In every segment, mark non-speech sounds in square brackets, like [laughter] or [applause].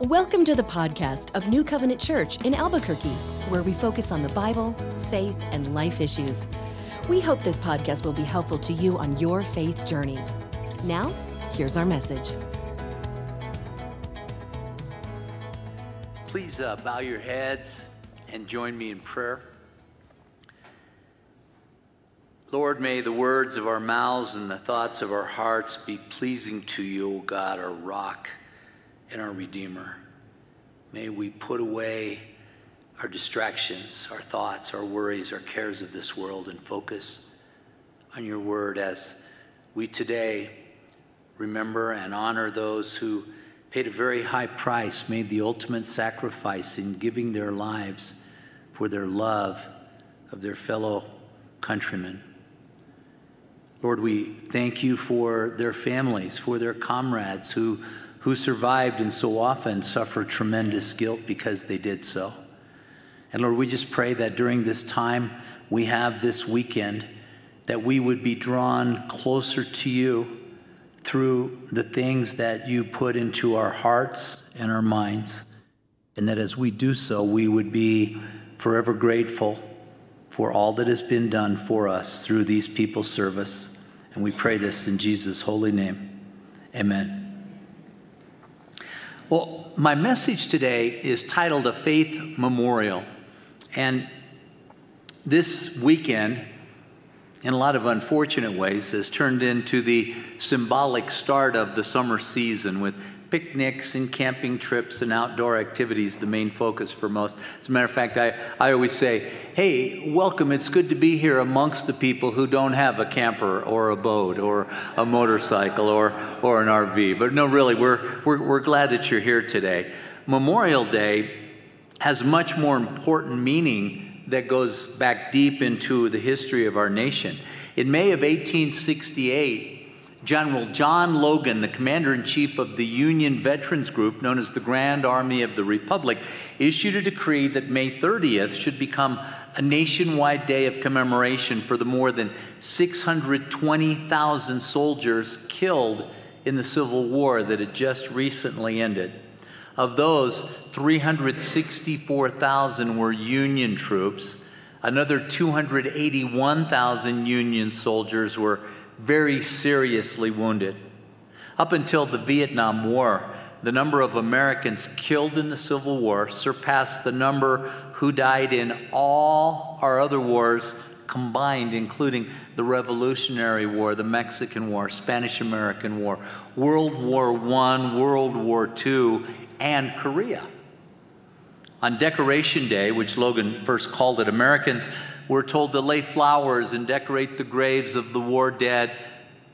Welcome to the podcast of New Covenant Church in Albuquerque, where we focus on the Bible, faith, and life issues. We hope this podcast will be helpful to you on your faith journey. Now, here's our message. Please uh, bow your heads and join me in prayer. Lord, may the words of our mouths and the thoughts of our hearts be pleasing to you, O God, our rock and our Redeemer. May we put away our distractions, our thoughts, our worries, our cares of this world, and focus on your word as we today remember and honor those who paid a very high price, made the ultimate sacrifice in giving their lives for their love of their fellow countrymen. Lord, we thank you for their families, for their comrades who who survived and so often suffer tremendous guilt because they did so. And Lord, we just pray that during this time we have this weekend, that we would be drawn closer to you through the things that you put into our hearts and our minds. And that as we do so, we would be forever grateful for all that has been done for us through these people's service. And we pray this in Jesus' holy name. Amen. Well, my message today is titled A Faith Memorial. And this weekend, in a lot of unfortunate ways, has turned into the symbolic start of the summer season with picnics and camping trips and outdoor activities the main focus for most. As a matter of fact, I, I always say, hey, welcome. It's good to be here amongst the people who don't have a camper or a boat or a motorcycle or, or an RV. But no, really, we're, we're, we're glad that you're here today. Memorial Day has much more important meaning that goes back deep into the history of our nation. In May of 1868, General John Logan, the commander in chief of the Union Veterans Group, known as the Grand Army of the Republic, issued a decree that May 30th should become a nationwide day of commemoration for the more than 620,000 soldiers killed in the Civil War that had just recently ended. Of those, 364,000 were Union troops. Another 281,000 Union soldiers were very seriously wounded. Up until the Vietnam War, the number of Americans killed in the Civil War surpassed the number who died in all our other wars combined, including the Revolutionary War, the Mexican War, Spanish American War, World War I, World War II, and Korea. On Decoration Day, which Logan first called it, Americans were told to lay flowers and decorate the graves of the war dead,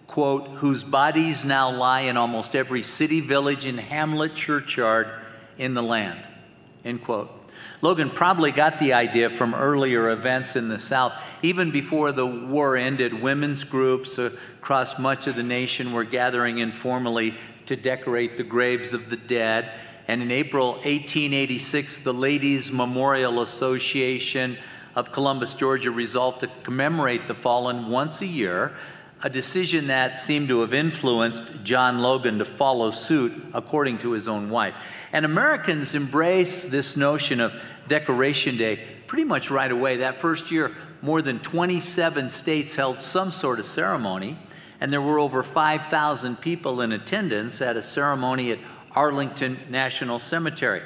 quote, whose bodies now lie in almost every city, village, and hamlet churchyard in the land, end quote. Logan probably got the idea from earlier events in the South. Even before the war ended, women's groups across much of the nation were gathering informally to decorate the graves of the dead. And in April 1886, the Ladies Memorial Association of Columbus, Georgia, resolved to commemorate the fallen once a year, a decision that seemed to have influenced John Logan to follow suit, according to his own wife. And Americans embrace this notion of Decoration Day pretty much right away. That first year, more than 27 states held some sort of ceremony, and there were over 5,000 people in attendance at a ceremony at Arlington National Cemetery.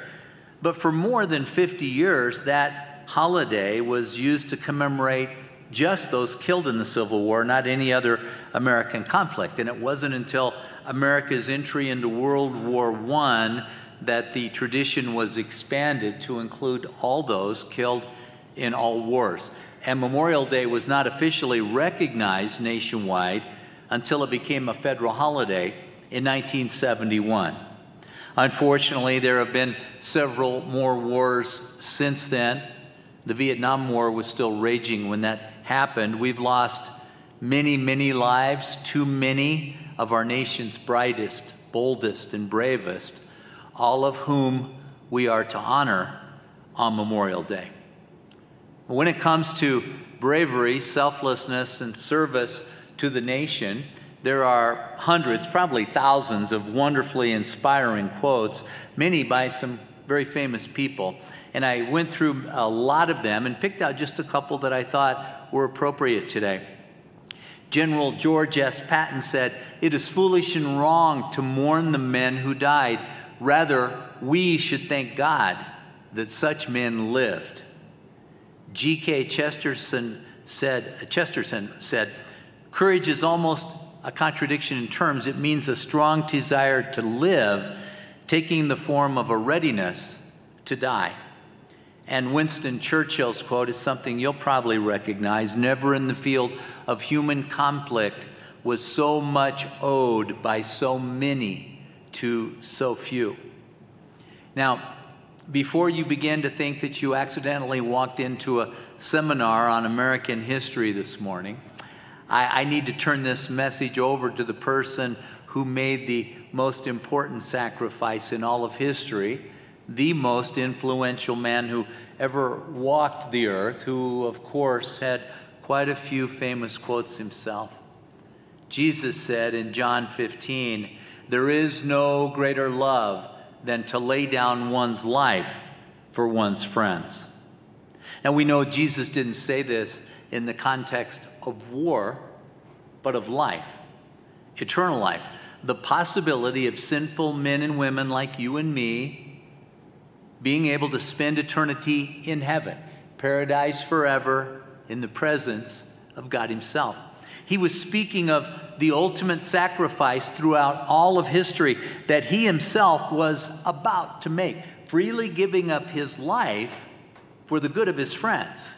But for more than 50 years, that holiday was used to commemorate just those killed in the Civil War, not any other American conflict. And it wasn't until America's entry into World War I that the tradition was expanded to include all those killed in all wars. And Memorial Day was not officially recognized nationwide until it became a federal holiday in 1971. Unfortunately, there have been several more wars since then. The Vietnam War was still raging when that happened. We've lost many, many lives, too many of our nation's brightest, boldest, and bravest, all of whom we are to honor on Memorial Day. When it comes to bravery, selflessness, and service to the nation, there are hundreds, probably thousands, of wonderfully inspiring quotes, many by some very famous people. And I went through a lot of them and picked out just a couple that I thought were appropriate today. General George S. Patton said, It is foolish and wrong to mourn the men who died. Rather, we should thank God that such men lived. G.K. Chesterton said, Chesterton said, Courage is almost a contradiction in terms. It means a strong desire to live, taking the form of a readiness to die. And Winston Churchill's quote is something you'll probably recognize Never in the field of human conflict was so much owed by so many to so few. Now, before you begin to think that you accidentally walked into a seminar on American history this morning, I, I need to turn this message over to the person who made the most important sacrifice in all of history the most influential man who ever walked the earth, who, of course, had quite a few famous quotes himself. Jesus said in John 15, There is no greater love than to lay down one's life for one's friends. Now we know Jesus didn't say this in the context of war, but of life, eternal life. The possibility of sinful men and women like you and me being able to spend eternity in heaven, paradise forever in the presence of God Himself. He was speaking of the ultimate sacrifice throughout all of history that He Himself was about to make, freely giving up His life for the good of His friends.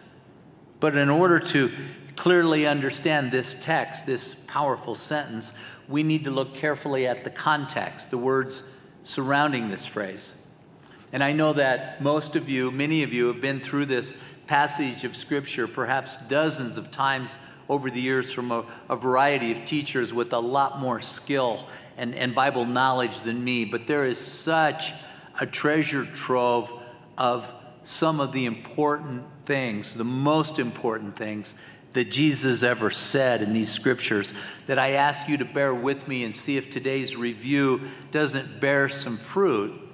But in order to clearly understand this text, this powerful sentence, we need to look carefully at the context, the words surrounding this phrase. And I know that most of you, many of you, have been through this passage of Scripture perhaps dozens of times over the years from a, a, variety of teachers with a lot more skill and, and Bible knowledge than me. But there is such a treasure trove of some of the important things, the most important things that Jesus ever said in these scriptures that I ask you to bear with me and see if today's review doesn't bear some fruit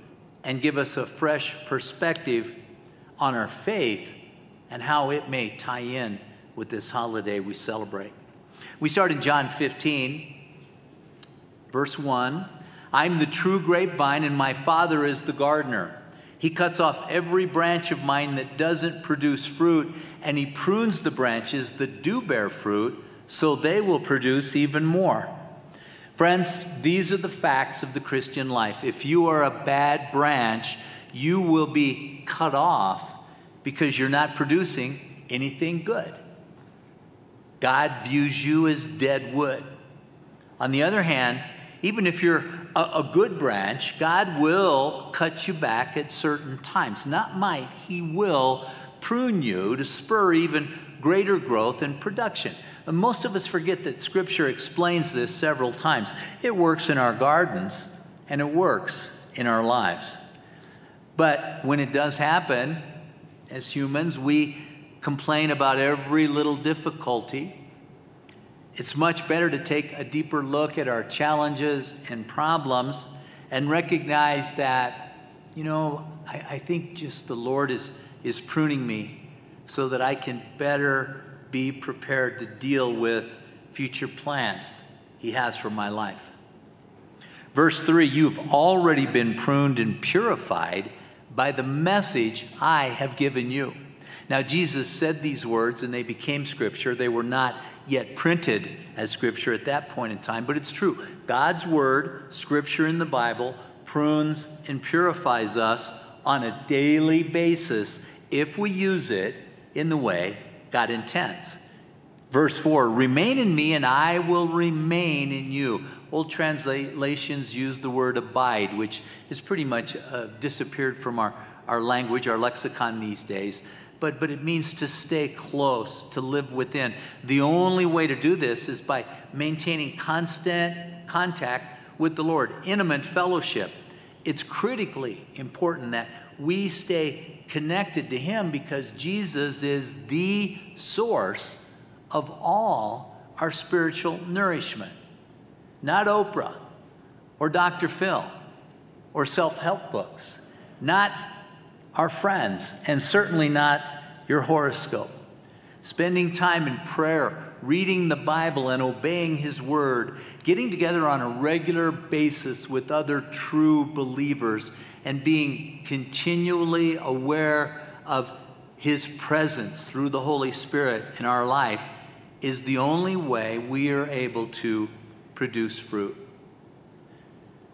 and give us a fresh perspective on our faith and how it may tie in with this holiday we celebrate. We start in John 15, verse 1. I'm the true grapevine, and my Father is the gardener. He cuts off every branch of mine that doesn't produce fruit, and he prunes the branches that do bear fruit, so they will produce even more. Friends, these are the facts of the Christian life. If you are a bad branch, you will be cut off because you're not producing anything good. God views you as dead wood. On the other hand, even if you're a, a, good branch, God will cut you back at certain times. Not might, He will prune you to spur even greater growth and production. And most of us forget that Scripture explains this several times. It works in our gardens and it works in our lives. But when it does happen, as humans, we complain about every little difficulty. It's much better to take a deeper look at our challenges and problems and recognize that, you know, I, I think just the Lord is, is pruning me so that I can better be prepared to deal with future plans He has for my life. Verse 3 You've already been pruned and purified by the message I have given you. Now, Jesus said these words and they became scripture. They were not yet printed as scripture at that point in time, but it's true. God's word, scripture in the Bible, prunes and purifies us on a daily basis if we use it in the way God intends. Verse 4 Remain in me, and I will remain in you. Old translations use the word abide, which has pretty much uh, disappeared from our, our language, our lexicon these days. But, but it means to stay close, to live within. The only way to do this is by maintaining constant contact with the Lord, intimate fellowship. It's critically important that we stay connected to Him because Jesus is the source of all our spiritual nourishment. not Oprah or Dr. Phil or self help books, not our friends, and certainly not your horoscope. Spending time in prayer, reading the Bible, and obeying His Word, getting together on a regular basis with other true believers, and being continually aware of His presence through the Holy Spirit in our life is the only way we are able to produce fruit.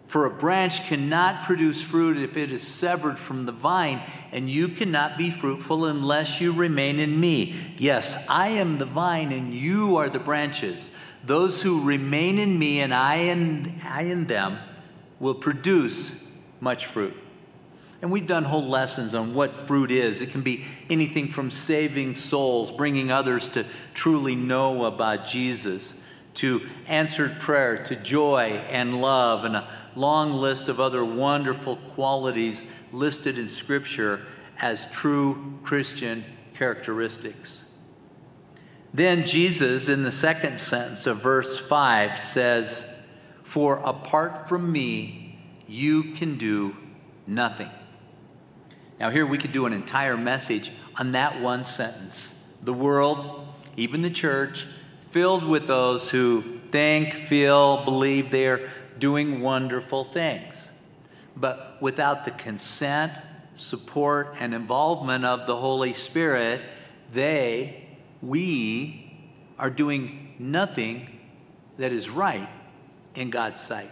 For a branch cannot produce fruit if it is severed from the vine, and you cannot be fruitful unless you remain in me. Yes, I am the vine, and you are the branches. Those who remain in me and I in, I in them will produce much fruit. And we've done whole lessons on what fruit is. It can be anything from saving souls, bringing others to truly know about Jesus to answered prayer, to joy and love, and a long list of other wonderful qualities listed in Scripture as true Christian characteristics. Then Jesus, in the second sentence of verse 5, says, For apart from me, you can do nothing. Now, here we could do an entire message on that one sentence. The world, even the church, filled with those who think, feel, believe they're doing wonderful things. But without the consent, support, and involvement of the Holy Spirit, they, we, are doing nothing that is right in God's sight.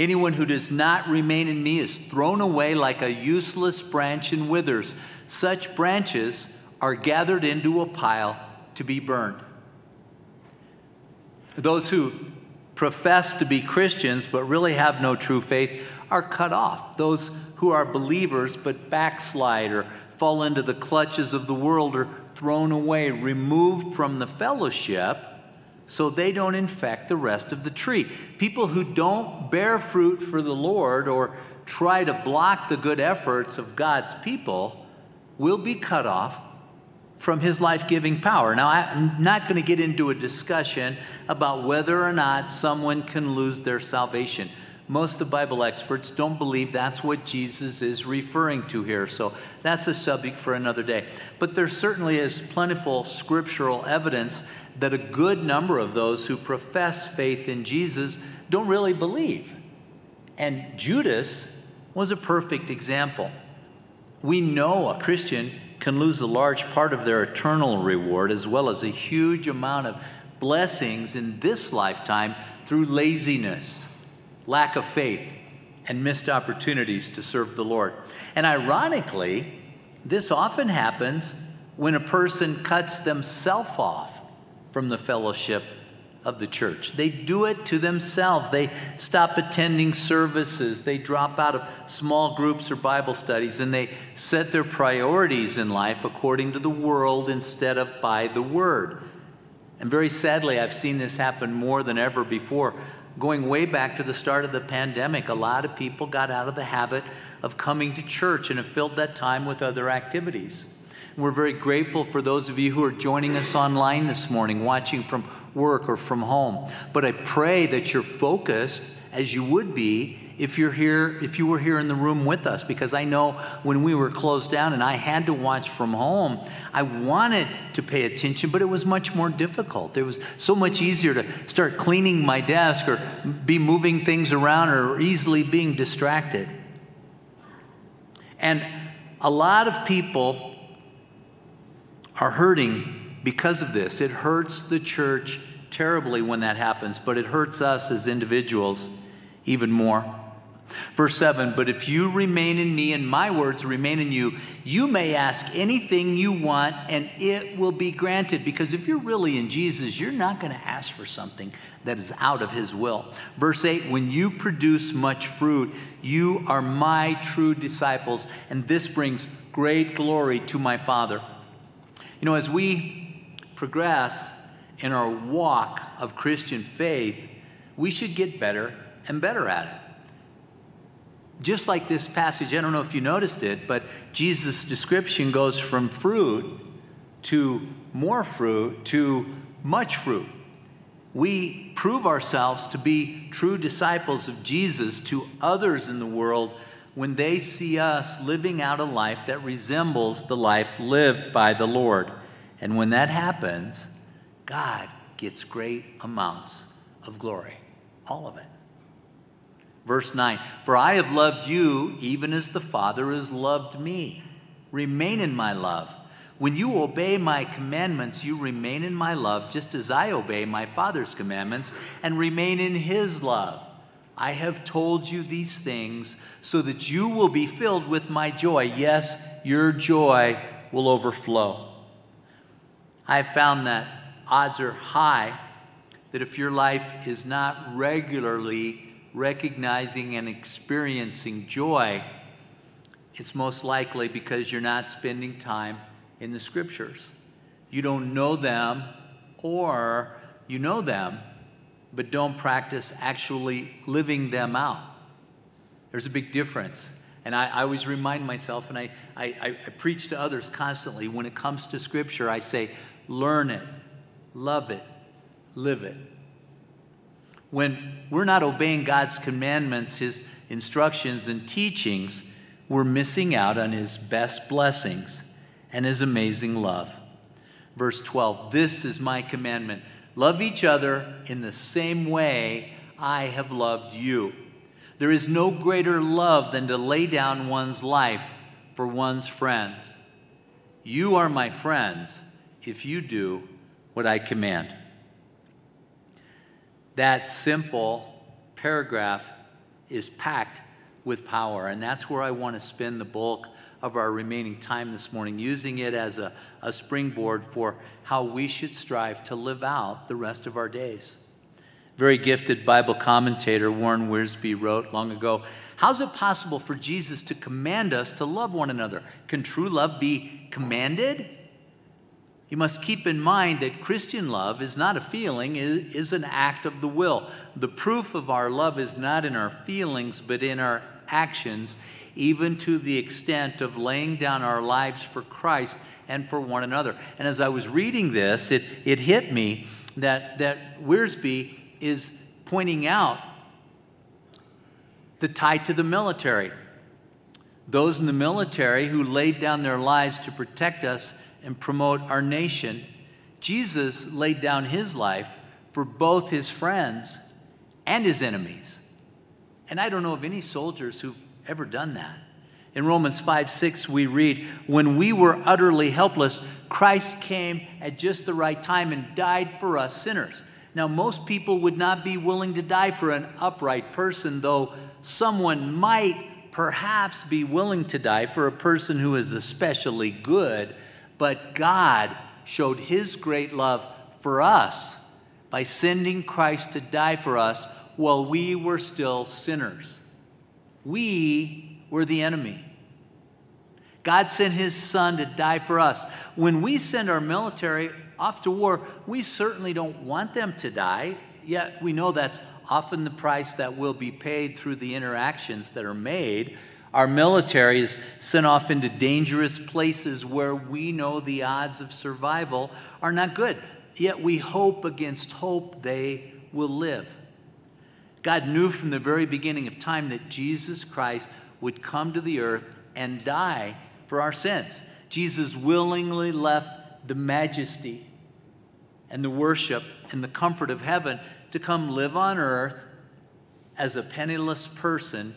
Anyone who does not remain in me is thrown away like a useless branch and withers. Such branches are gathered into a pile to be burned. Those who profess to be Christians but really have no true faith are cut off. Those who are believers but backslide or fall into the clutches of the world are thrown away, removed from the fellowship so they don't infect the rest of the tree. People who don't bear fruit for the Lord or try to block the good efforts of God's people will be cut off from his life giving power. Now, I'm not going to get into a discussion about whether or not someone can lose their salvation. Most of Bible experts don't believe that's what Jesus is referring to here, so that's a subject for another day. But there certainly is plentiful scriptural evidence that a good number of those who profess faith in Jesus don't really believe. And Judas was a perfect example. We know a Christian can lose a large part of their eternal reward as well as a huge amount of blessings in this lifetime through laziness, lack of faith, and missed opportunities to serve the Lord. And ironically, this often happens when a person cuts themselves off from the fellowship of the church. They do it to themselves. They stop attending services. They drop out of small groups or Bible studies and they set their priorities in life according to the world instead of by the Word. And very sadly, I've seen this happen more than ever before. Going way back to the start of the pandemic, a lot of people got out of the habit of coming to church and have filled that time with other activities. We're very grateful for those of you who are joining us online this morning, watching from work or from home. But I pray that you're focused as you would be if you're here if you were here in the room with us. Because I know when we were closed down and I had to watch from home I wanted to pay attention but it was much more difficult. It was so much easier to start cleaning my desk or be moving things around or easily being distracted. And a lot of people are hurting because of this. It hurts the church terribly when that happens, but it hurts us as individuals even more. Verse 7 But if you remain in me and my words remain in you, you may ask anything you want and it will be granted. Because if you're really in Jesus, you're not going to ask for something that is out of his will. Verse 8 When you produce much fruit, you are my true disciples, and this brings great glory to my Father. You know, as we progress in our walk of Christian faith, we should get better and better at it. Just like this passage, I don't know if you noticed it, but Jesus' description goes from fruit to more fruit to much fruit. We prove ourselves to be true disciples of Jesus to others in the world when they see us living out a life that resembles the life lived by the Lord. And when that happens, God gets great amounts of glory, all of it. Verse 9 For I have loved you even as the Father has loved me. Remain in my love. When you obey my commandments, you remain in my love, just as I obey my Father's commandments and remain in his love. I have told you these things so that you will be filled with my joy. Yes, your joy will overflow. I have found that odds are high that if your life is not regularly recognizing and experiencing joy, it's most likely because you're not spending time in the scriptures. You don't know them, or you know them, but don't practice actually living them out. There's a big difference. And I, I always remind myself, and I, I, I preach to others constantly when it comes to scripture, I say, learn it, love it, live it. When we're not obeying God's commandments, His instructions and teachings, we're missing out on His best blessings and His amazing love. Verse 12 This is my commandment love each other in the same way I have loved you. There is no greater love than to lay down one's life for one's friends. You are my friends if you do what I command. That simple paragraph is packed with power, and that's where I want to spend the bulk of our remaining time this morning, using it as a, a springboard for how we should strive to live out the rest of our days. Very gifted Bible commentator Warren Wiersbe wrote long ago How's it possible for Jesus to command us to love one another? Can true love be commanded? You must keep in mind that Christian love is not a feeling, it is an act of the will. The proof of our love is not in our feelings, but in our actions, even to the extent of laying down our lives for Christ and for one another. And as I was reading this, it, it hit me that, that Wiersbe is pointing out the tie to the military. Those in the military who laid down their lives to protect us and promote our nation, Jesus laid down his life for both his friends and his enemies. And I don't know of any soldiers who've ever done that. In Romans 5 6, we read, When we were utterly helpless, Christ came at just the right time and died for us sinners. Now, most people would not be willing to die for an upright person, though someone might perhaps be willing to die for a person who is especially good. But God showed his great love for us by sending Christ to die for us while we were still sinners. We were the enemy. God sent his son to die for us. When we send our military off to war, we certainly don't want them to die, yet we know that's often the price that will be paid through the interactions that are made our military is sent off into dangerous places where we know the odds of survival are not good. Yet we hope against hope they will live. God knew from the very beginning of time that Jesus Christ would come to the earth and die for our sins. Jesus willingly left the majesty and the worship and the comfort of heaven to come live on earth as a penniless person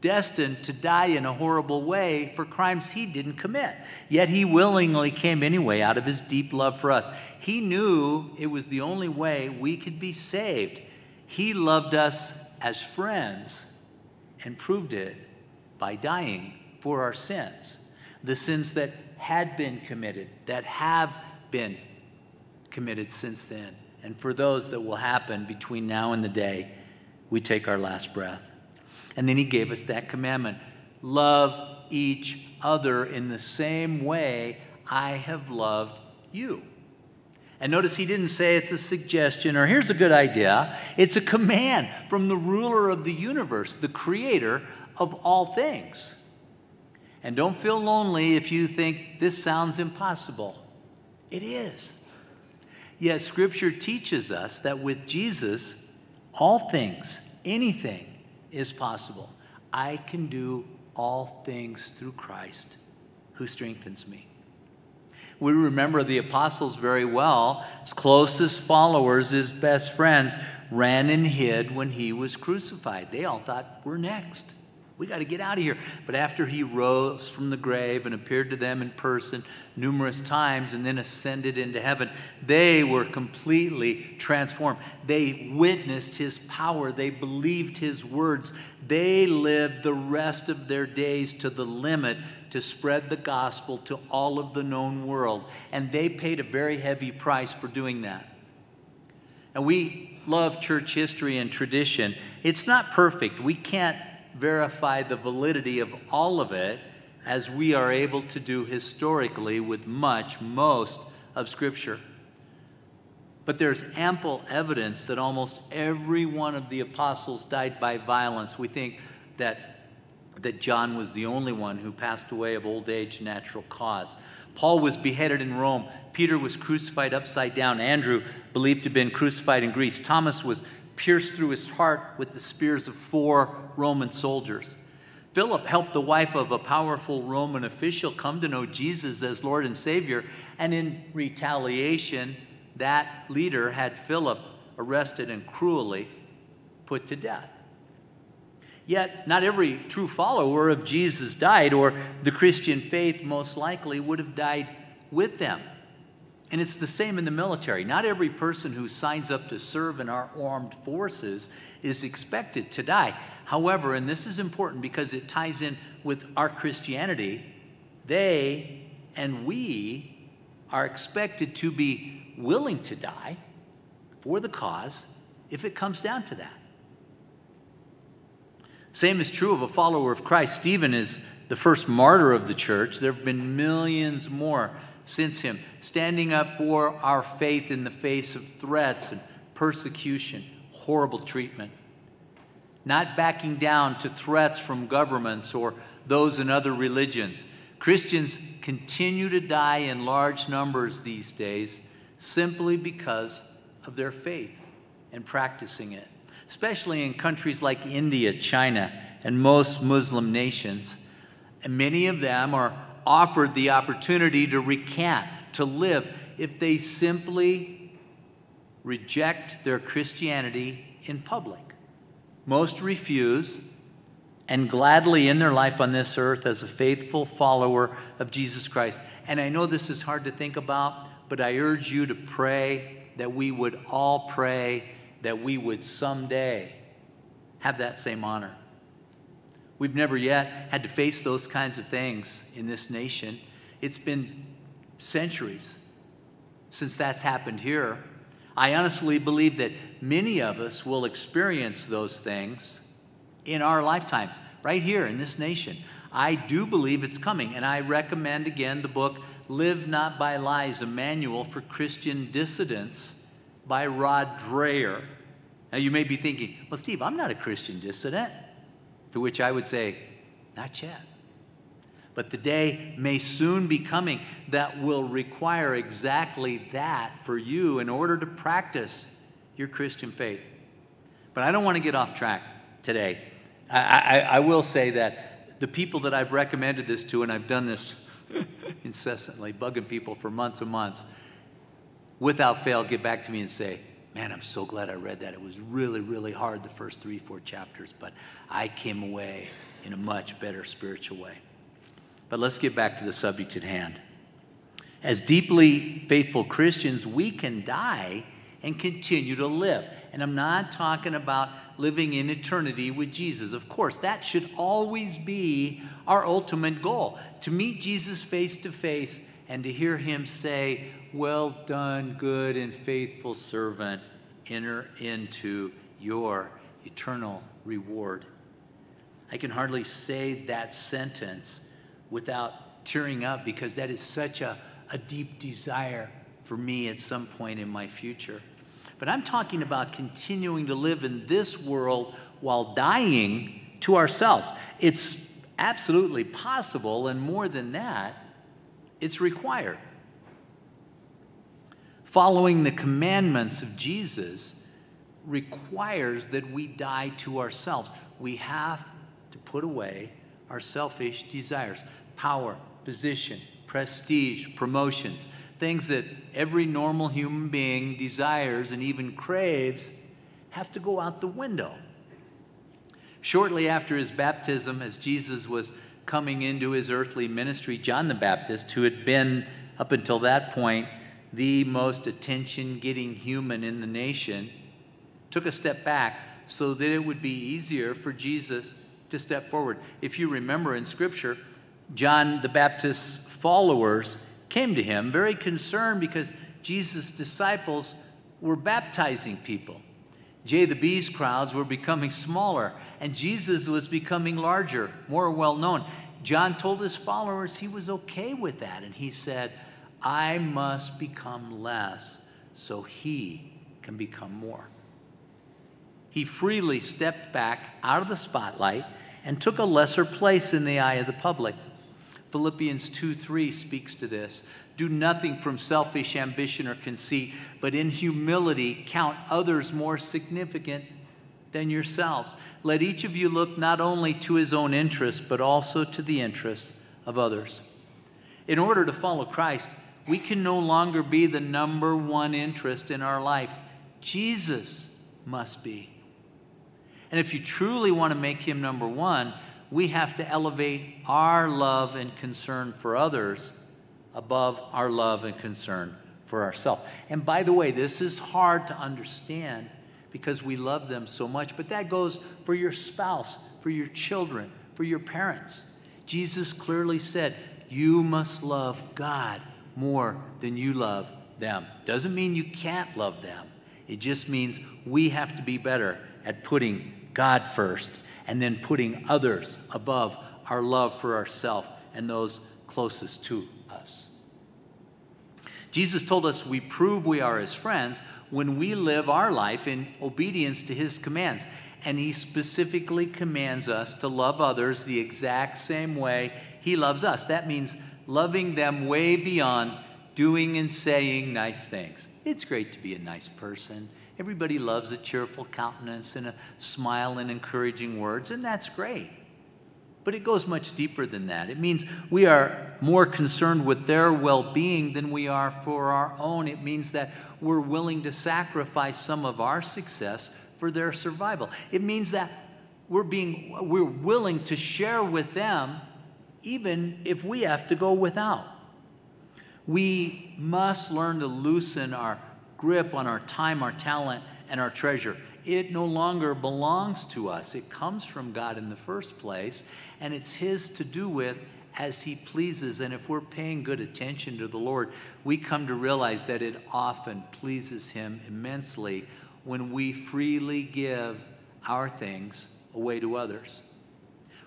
destined to die in a horrible way for crimes he didn't commit. Yet he willingly came anyway out of his deep love for us. He knew it was the only way we could be saved. He loved us as friends and proved it by dying for our sins, the sins that had been committed, that have been committed since then, and for those that will happen between now and the day we take our last breath. And then he gave us that commandment love each other in the same way I have loved you. And notice he didn't say it's a suggestion or here's a good idea. It's a command from the ruler of the universe, the creator of all things. And don't feel lonely if you think this sounds impossible. It is. Yet scripture teaches us that with Jesus, all things, anything is possible. I can do all things through Christ who strengthens me. We remember the apostles very well. His closest followers, his best friends, ran and hid when he was crucified. They all thought, we're next. We got to get out of here. But after he rose from the grave and appeared to them in person numerous times and then ascended into heaven, they were completely transformed. They witnessed his power, they believed his words. They lived the rest of their days to the limit to spread the gospel to all of the known world. And they paid a very heavy price for doing that. And we love church history and tradition. It's not perfect. We can't verify the validity of all of it as we are able to do historically with much, most of Scripture. But there's ample evidence that almost every one of the apostles died by violence. We think that that John was the only one who passed away of old age, natural cause. Paul was beheaded in Rome. Peter was crucified upside down. Andrew, believed to have been crucified in Greece. Thomas was pierced through his heart with the spears of four Roman soldiers. Philip helped the wife of a powerful Roman official come to know Jesus as Lord and Savior, and in retaliation, that leader had Philip arrested and cruelly put to death. Yet, not every true follower of Jesus died, or the Christian faith most likely would have died with them. And it's the same in the military. Not every person who signs up to serve in our armed forces is expected to die. However, and this is important because it ties in with our Christianity, they and we are expected to be willing to die for the cause if it comes down to that. Same is true of a follower of Christ. Stephen is the first martyr of the church. There have been millions more since him, standing up for our faith in the face of threats and persecution, horrible treatment, not backing down to threats from governments or those in other religions. Christians continue to die in large numbers these days simply because of their faith and practicing it, especially in countries like India, China, and most Muslim nations. And many of them are offered the opportunity to recant, to live, if they simply reject their Christianity in public. Most refuse and gladly in their life on this earth as a faithful follower of Jesus Christ. And I know this is hard to think about, but I urge you to pray that we would all pray that we would someday have that same honor. We've never yet had to face those kinds of things in this nation. It's been centuries since that's happened here. I honestly believe that many of us will experience those things in our lifetimes, right here in this nation. I do believe it's coming, and I recommend again the book Live Not by Lies, a manual for Christian dissidents by Rod Dreher. Now you may be thinking, well, Steve, I'm not a Christian dissident. To which I would say, Not yet. But the day may soon be coming that will require exactly that for you in order to practice your Christian faith. But I don't want to get off track today. I, I, I will say that the people that I've recommended this to, and I've done this [laughs] incessantly, bugging people for months and months, without fail, get back to me and say, man, I'm so glad I read that. It was really, really hard the first three, four chapters, but I came away in a much better spiritual way. But let's get back to the subject at hand. As deeply faithful Christians, we can die and continue to live. And I'm not talking about living in eternity with Jesus. Of course, that should always be our ultimate goal to meet Jesus face to face and to hear him say, Well done, good and faithful servant, enter into your eternal reward. I can hardly say that sentence without tearing up because that is such a, a deep desire for me at some point in my future. But I'm talking about continuing to live in this world while dying to ourselves. It's absolutely possible, and more than that, it's required. Following the commandments of Jesus requires that we die to ourselves. We have to put away our selfish desires power, position, prestige, promotions, things that every normal human being desires and even craves, have to go out the window. Shortly after his baptism, as Jesus was coming into his earthly ministry, John the Baptist, who had been up until that point the most attention getting human in the nation, took a step back so that it would be easier for Jesus to step forward. If you remember in Scripture, John the Baptist's followers came to him very concerned because Jesus' disciples were baptizing people. Jay the Bee's crowds were becoming smaller, and Jesus was becoming larger, more well known. John told his followers he was okay with that, and he said, I must become less so he can become more. He freely stepped back out of the spotlight and took a lesser place in the eye of the public. Philippians 2 3 speaks to this. Do nothing from selfish ambition or conceit, but in humility count others more significant than yourselves. Let each of you look not only to his own interests, but also to the interests of others. In order to follow Christ, we can no longer be the number one interest in our life. Jesus must be. And if you truly want to make him number one, we have to elevate our love and concern for others above our love and concern for ourselves. And by the way, this is hard to understand because we love them so much, but that goes for your spouse, for your children, for your parents. Jesus clearly said, You must love God more than you love them. Doesn't mean you can't love them, it just means we have to be better at putting God first and then putting others above our love for ourselves and those closest to us. Jesus told us we prove we are his friends when we live our life in obedience to his commands. And he specifically commands us to love others the exact same way he loves us. That means loving them way beyond doing and saying nice things. It's great to be a nice person. Everybody loves a cheerful countenance and a smile and encouraging words, and that's great. But it goes much deeper than that. It means we are more concerned with their well being than we are for our own. It means that we're willing to sacrifice some of our success for their survival. It means that we're, being, we're willing to share with them even if we have to go without. We must learn to loosen our grip on our time, our talent, and our treasure. It no longer belongs to us. It comes from God in the first place, and it's His to do with as He pleases. And if we're paying good attention to the Lord, we come to realize that it often pleases Him immensely when we freely give our things away to others.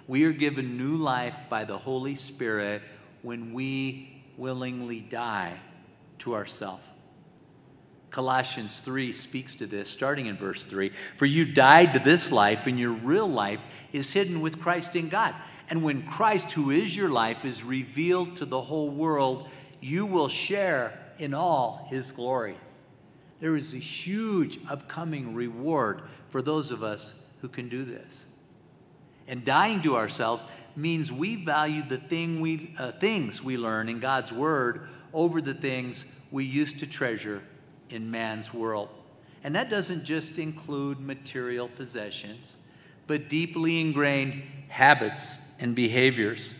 We are given new life by the Holy Spirit when we willingly die to ourselves. Colossians 3 speaks to this, starting in verse 3. For you died to this life, and your real life is hidden with Christ in God. And when Christ, who is your life, is revealed to the whole world, you will share in all his glory. There is a huge upcoming reward for those of us who can do this. And dying to ourselves means we value the thing we, uh, things we learn in God's Word over the things we used to treasure in man's world. And that doesn't just include material possessions, but deeply ingrained habits and behaviors.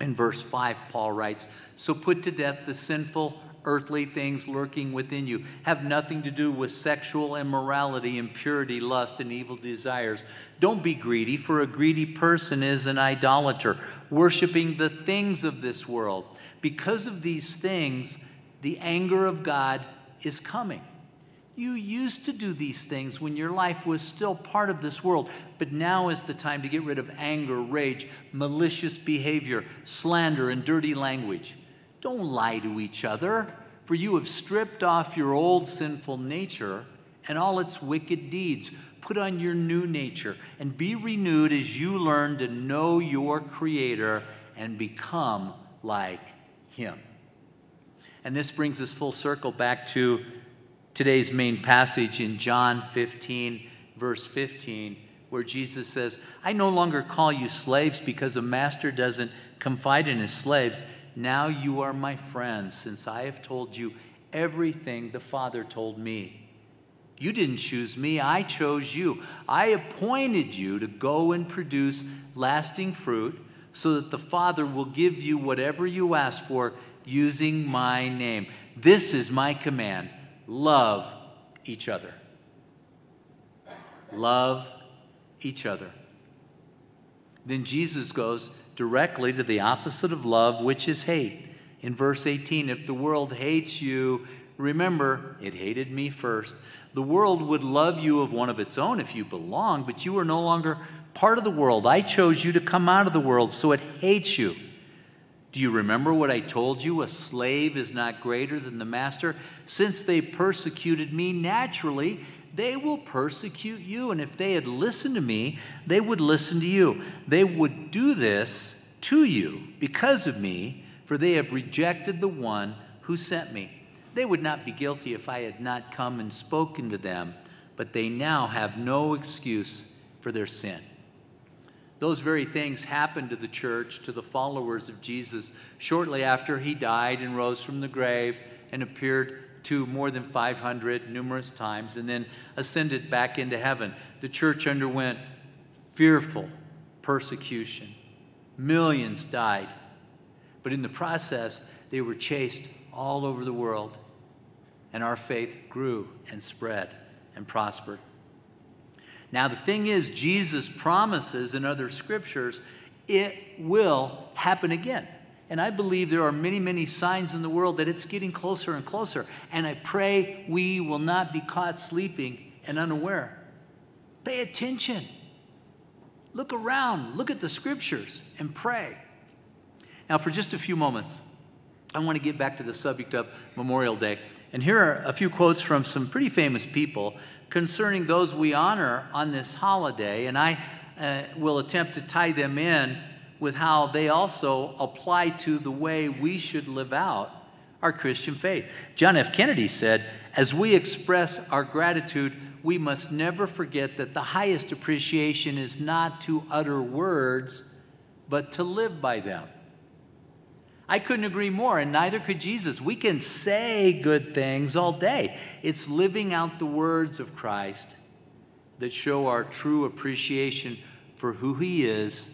In verse 5, Paul writes So put to death the sinful earthly things lurking within you have nothing to do with sexual immorality, impurity, lust, and evil desires. Don't be greedy, for a greedy person is an idolater, worshiping the things of this world. Because of these things, the anger of God is coming. You used to do these things when your life was still part of this world, but now is the time to get rid of anger, rage, malicious behavior, slander, and dirty language. Don't lie to each other, for you have stripped off your old sinful nature and all its wicked deeds. Put on your new nature and be renewed as you learn to know your Creator and become like Him. And this brings us full circle back to today's main passage in John 15, verse 15, where Jesus says, I no longer call you slaves because a master doesn't confide in his slaves. Now you are my friends, since I have told you everything the Father told me. You didn't choose me, I chose you. I appointed you to go and produce lasting fruit so that the Father will give you whatever you ask for using my name. This is my command love each other. Love each other. Then Jesus goes directly to the opposite of love, which is hate. In verse 18, if the world hates you, remember, it hated me first. The world would love you of one of its own if you belong, but you are no longer part of the world. I chose you to come out of the world, so it hates you. Do you remember what I told you? A slave is not greater than the master. Since they persecuted me naturally, they will persecute you. And if they had listened to me, they would listen to you. They would do this to you because of me, for they have rejected the one who sent me. They would not be guilty if I had not come and spoken to them, but they now have no excuse for their sin. Those very things happened to the church, to the followers of Jesus, shortly after he died and rose from the grave and appeared to more than 500 numerous times and then ascended back into heaven. The church underwent fearful persecution. Millions died. But in the process, they were chased all over the world, and our faith grew and spread and prospered. Now, the thing is, Jesus promises in other scriptures it will happen again. And I believe there are many, many signs in the world that it's getting closer and closer. And I pray we will not be caught sleeping and unaware. Pay attention. Look around, look at the scriptures, and pray. Now, for just a few moments, I want to get back to the subject of Memorial Day. And here are a few quotes from some pretty famous people concerning those we honor on this holiday. And I uh, will attempt to tie them in with how they also apply to the way we should live out our Christian faith. John F. Kennedy said, As we express our gratitude, we must never forget that the highest appreciation is not to utter words, but to live by them. I couldn't agree more, and neither could Jesus. We can say good things all day. It's living out the words of Christ that show our true appreciation for who He is,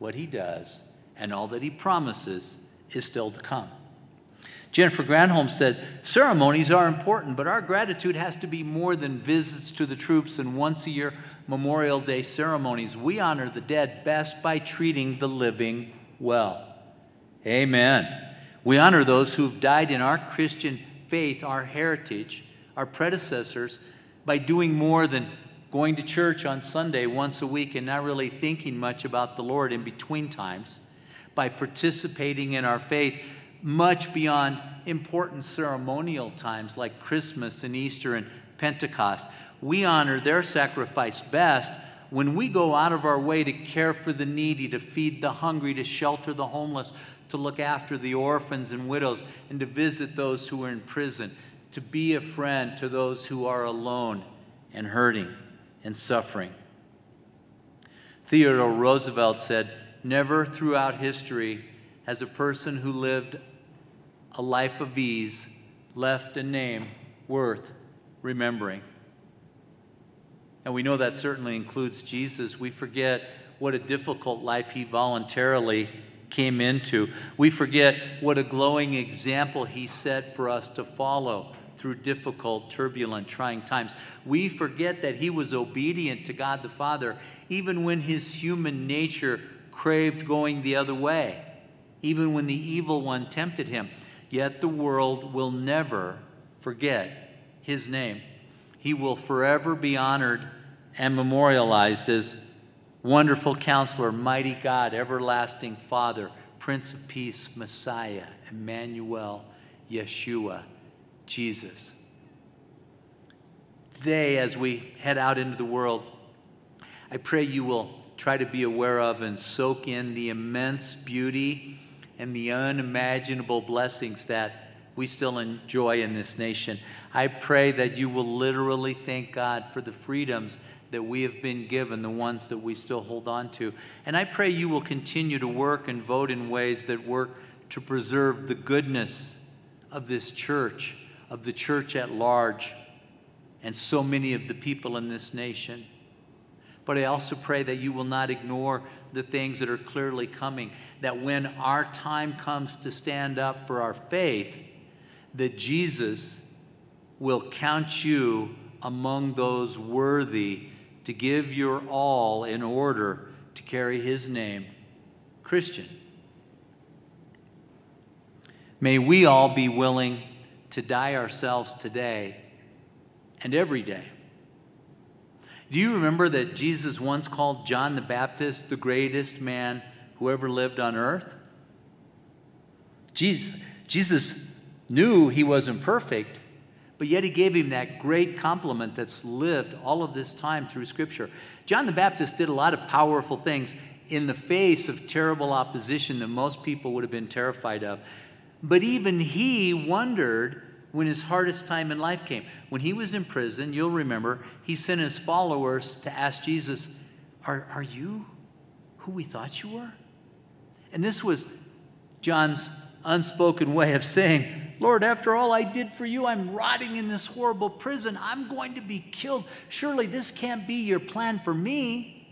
what He does, and all that He promises is still to come. Jennifer Granholm said, Ceremonies are important, but our gratitude has to be more than visits to the troops and once a year Memorial Day ceremonies. We honor the dead best by treating the living well. Amen. We honor those who've died in our Christian faith, our heritage, our predecessors, by doing more than going to church on Sunday once a week and not really thinking much about the Lord in between times, by participating in our faith much beyond important ceremonial times like Christmas and Easter and Pentecost. We honor their sacrifice best when we go out of our way to care for the needy, to feed the hungry, to shelter the homeless, to look after the orphans and widows, and to visit those who are in prison, to be a friend to those who are alone and hurting and suffering. Theodore Roosevelt said, Never throughout history has a person who lived a life of ease left a name worth remembering. And we know that certainly includes Jesus. We forget what a difficult life he voluntarily came into. We forget what a glowing example he set for us to follow through difficult, turbulent, trying times. We forget that he was obedient to God the Father even when his human nature craved going the other way, even when the evil one tempted him. Yet the world will never forget his name. He will forever be honored and memorialized as Wonderful Counselor, Mighty God, Everlasting Father, Prince of Peace, Messiah, Emmanuel, Yeshua, Jesus. Today, as we head out into the world, I pray you will try to be aware of and soak in the immense beauty and the unimaginable blessings that we still enjoy in this nation. I pray that you will literally thank God for the freedoms that we have been given, the ones that we still hold on to. And I pray you will continue to work and vote in ways that work to preserve the goodness of this church, of the church at large, and so many of the people in this nation. But I also pray that you will not ignore the things that are clearly coming, that when our time comes to stand up for our faith, that Jesus will count you among those worthy to give your all in order to carry his name, Christian. May we all be willing to die ourselves today and every day. Do you remember that Jesus once called John the Baptist the greatest man who ever lived on earth? Jesus, Jesus knew he wasn't perfect, but yet he gave him that great compliment that's lived all of this time through Scripture. John the Baptist did a lot of powerful things in the face of terrible opposition that most people would have been terrified of. But even he wondered when his hardest time in life came. When he was in prison, you'll remember, he sent his followers to ask Jesus, Are, are you who we thought you were? And this was John's unspoken way of saying, Lord, after all I did for you, I'm rotting in this horrible prison. I'm going to be killed. Surely this can't be your plan for me.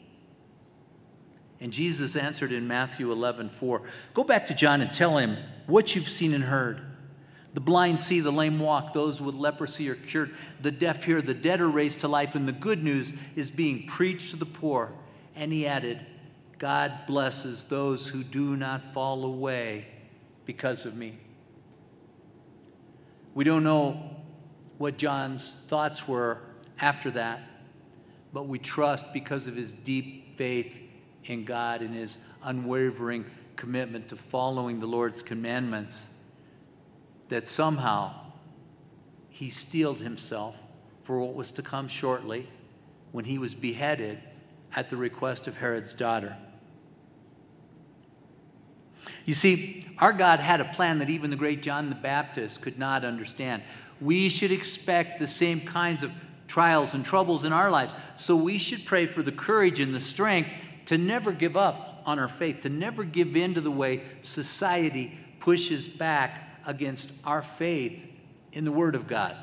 And Jesus answered in Matthew 11, 4. Go back to John and tell him what you've seen and heard. The blind see, the lame walk, those with leprosy are cured, the deaf hear, the dead are raised to life, and the good news is being preached to the poor. And he added, God blesses those who do not fall away because of me. We don't know what John's thoughts were after that, but we trust because of his deep faith in God and his unwavering commitment to following the Lord's commandments that somehow he steeled himself for what was to come shortly when he was beheaded at the request of Herod's daughter. You see, our God had a plan that even the great John the Baptist could not understand. We should expect the same kinds of trials and troubles in our lives. So we should pray for the courage and the strength to never give up on our faith, to never give in to the way society pushes back against our faith in the Word of God.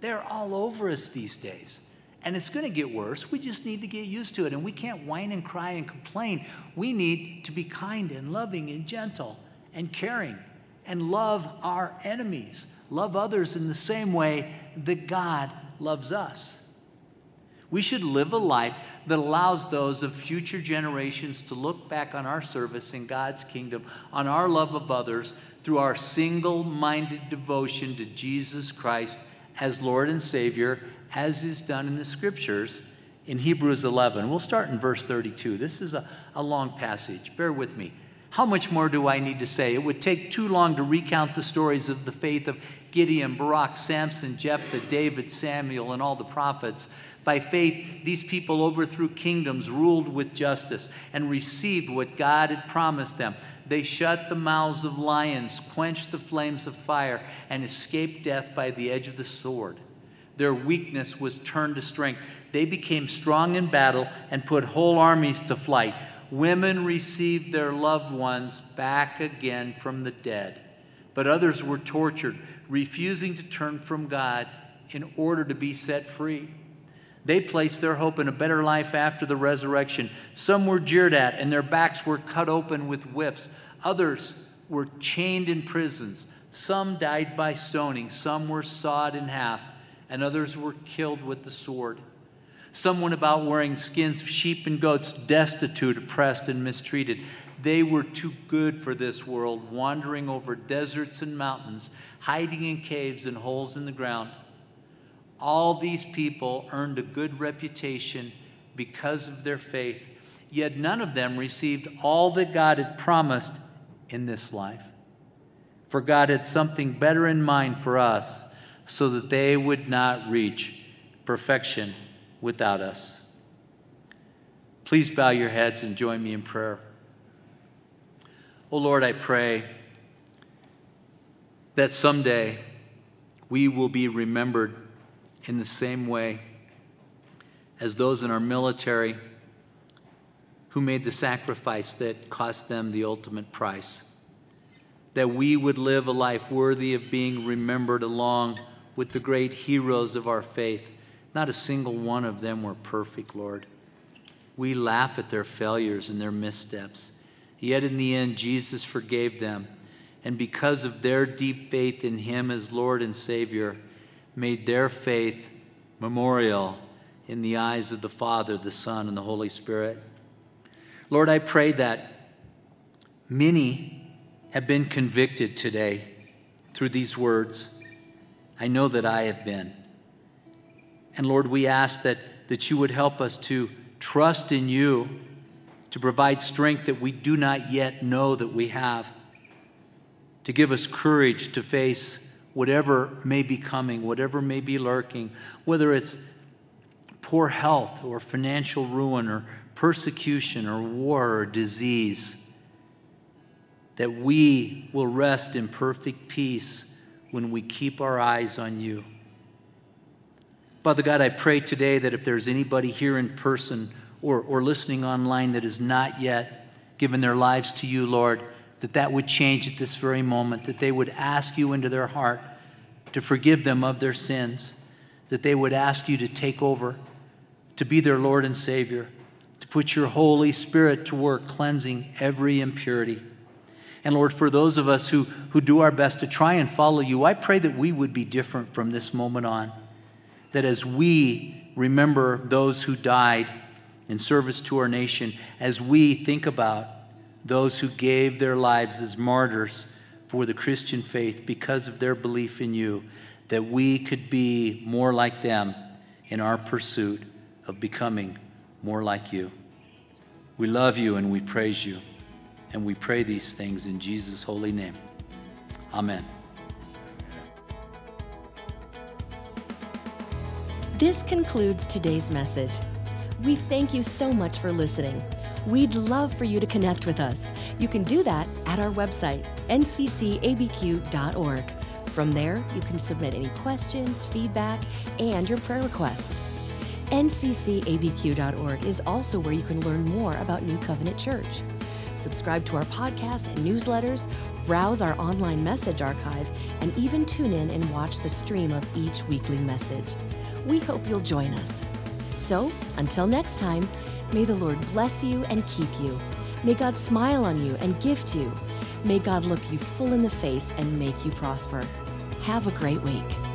They're all over us these days. And it's going to get worse. We just need to get used to it. And we can't whine and cry and complain. We need to be kind and loving and gentle and caring and love our enemies, love others in the same way that God loves us. We should live a life that allows those of future generations to look back on our service in God's kingdom, on our love of others, through our single minded devotion to Jesus Christ as Lord and Savior, as is done in the scriptures in Hebrews 11. We'll start in verse 32. This is a, a long passage. Bear with me. How much more do I need to say? It would take too long to recount the stories of the faith of Gideon, Barak, Samson, Jephthah, David, Samuel, and all the prophets. By faith, these people overthrew kingdoms, ruled with justice, and received what God had promised them. They shut the mouths of lions, quenched the flames of fire, and escaped death by the edge of the sword. Their weakness was turned to strength. They became strong in battle and put whole armies to flight. Women received their loved ones back again from the dead. But others were tortured, refusing to turn from God in order to be set free. They placed their hope in a better life after the resurrection. Some were jeered at, and their backs were cut open with whips. Others were chained in prisons. Some died by stoning. Some were sawed in half, and others were killed with the sword. Some went about wearing skins of sheep and goats, destitute, oppressed, and mistreated. They were too good for this world, wandering over deserts and mountains, hiding in caves and holes in the ground. All these people earned a good reputation because of their faith, yet none of them received all that God had promised in this life. For God had something better in mind for us so that they would not reach perfection without us. Please bow your heads and join me in prayer. Oh Lord, I pray that someday we will be remembered in the same way as those in our military who made the sacrifice that cost them the ultimate price. That we would live a life worthy of being remembered along with the great heroes of our faith. Not a single one of them were perfect, Lord. We laugh at their failures and their missteps. Yet in the end, Jesus forgave them. And because of their deep faith in Him as Lord and Savior, made their faith memorial in the eyes of the Father, the Son, and the Holy Spirit. Lord, I pray that many have been convicted today through these words. I know that I have been. And Lord, we ask that, that you would help us to trust in you to provide strength that we do not yet know that we have, to give us courage to face whatever may be coming, whatever may be lurking, whether it's poor health or financial ruin or persecution or war or disease, that we will rest in perfect peace when we keep our eyes on you. Father God, I pray today that if there's anybody here in person or, or listening online that has not yet given their lives to you, Lord, that that would change at this very moment, that they would ask you into their heart to forgive them of their sins, that they would ask you to take over, to be their Lord and Savior, to put your Holy Spirit to work, cleansing every impurity. And Lord, for those of us who, who do our best to try and follow you, I pray that we would be different from this moment on. That as we remember those who died in service to our nation, as we think about those who gave their lives as martyrs for the Christian faith because of their belief in you, that we could be more like them in our pursuit of becoming more like you. We love you and we praise you, and we pray these things in Jesus' holy name. Amen. This concludes today's message. We thank you so much for listening. We'd love for you to connect with us. You can do that at our website, nccabq.org. From there, you can submit any questions, feedback, and your prayer requests. nccabq.org is also where you can learn more about New Covenant Church. Subscribe to our podcast and newsletters, browse our online message archive, and even tune in and watch the stream of each weekly message. We hope you'll join us. So, until next time, may the Lord bless you and keep you. May God smile on you and gift you. May God look you full in the face and make you prosper. Have a great week.